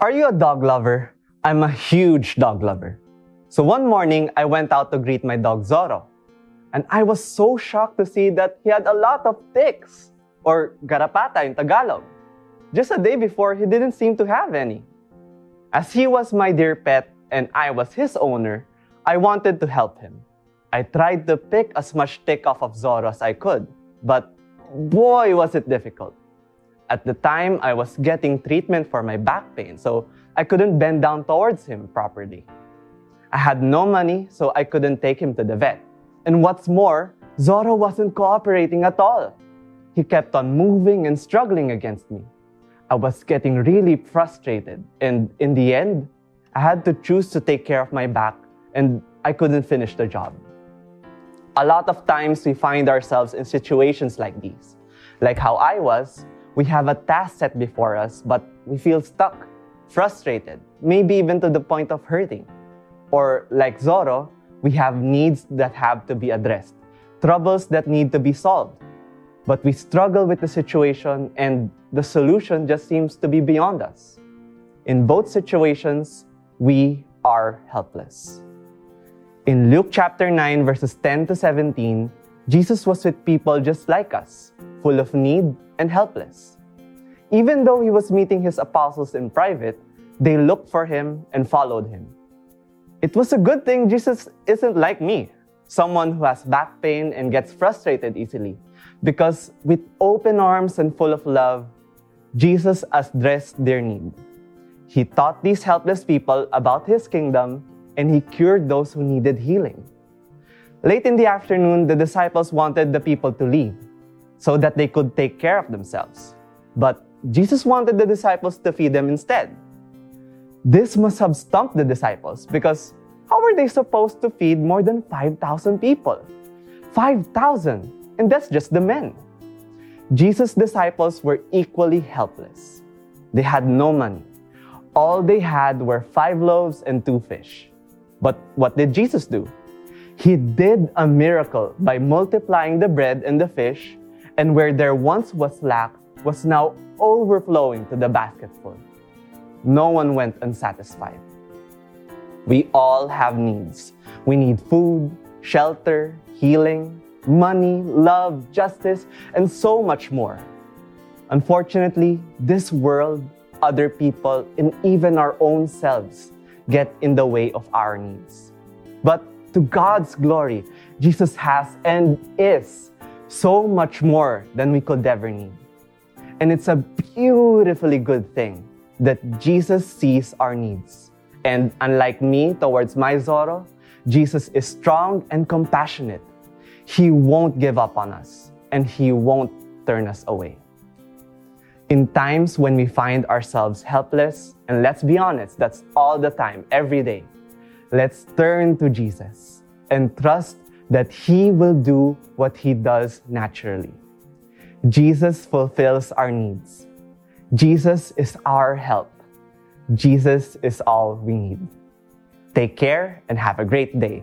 Are you a dog lover? I'm a huge dog lover. So one morning, I went out to greet my dog Zorro. And I was so shocked to see that he had a lot of ticks, or garapata in Tagalog. Just a day before, he didn't seem to have any. As he was my dear pet and I was his owner, I wanted to help him. I tried to pick as much tick off of Zorro as I could, but boy was it difficult. At the time, I was getting treatment for my back pain, so I couldn't bend down towards him properly. I had no money, so I couldn't take him to the vet. And what's more, Zorro wasn't cooperating at all. He kept on moving and struggling against me. I was getting really frustrated, and in the end, I had to choose to take care of my back, and I couldn't finish the job. A lot of times we find ourselves in situations like these. Like how I was, we have a task set before us, but we feel stuck, frustrated, maybe even to the point of hurting. Or like Zorro, we have needs that have to be addressed, troubles that need to be solved. But we struggle with the situation and the solution just seems to be beyond us. In both situations, we are helpless. In Luke chapter 9, verses 10 to 17, Jesus was with people just like us, full of need and helpless. Even though he was meeting his apostles in private, they looked for him and followed him. It was a good thing Jesus isn't like me, someone who has back pain and gets frustrated easily, because with open arms and full of love, Jesus addressed their need. He taught these helpless people about his kingdom and he cured those who needed healing. Late in the afternoon, the disciples wanted the people to leave so that they could take care of themselves. But Jesus wanted the disciples to feed them instead. This must have stumped the disciples because how were they supposed to feed more than 5,000 people? 5,000! And that's just the men. Jesus' disciples were equally helpless. They had no money. All they had were five loaves and two fish. But what did Jesus do? He did a miracle by multiplying the bread and the fish, and where there once was lack was now overflowing to the basketful. No one went unsatisfied. We all have needs. We need food, shelter, healing, money, love, justice, and so much more. Unfortunately, this world, other people, and even our own selves get in the way of our needs. But to God's glory, Jesus has and is so much more than we could ever need. And it's a beautifully good thing that Jesus sees our needs. And unlike me towards my Zorro, Jesus is strong and compassionate. He won't give up on us, and He won't turn us away. In times when we find ourselves helpless, and let's be honest, that's all the time, every day, let's turn to Jesus and trust that He will do what He does naturally. Jesus fulfills our needs. Jesus is our help. Jesus is all we need. Take care and have a great day.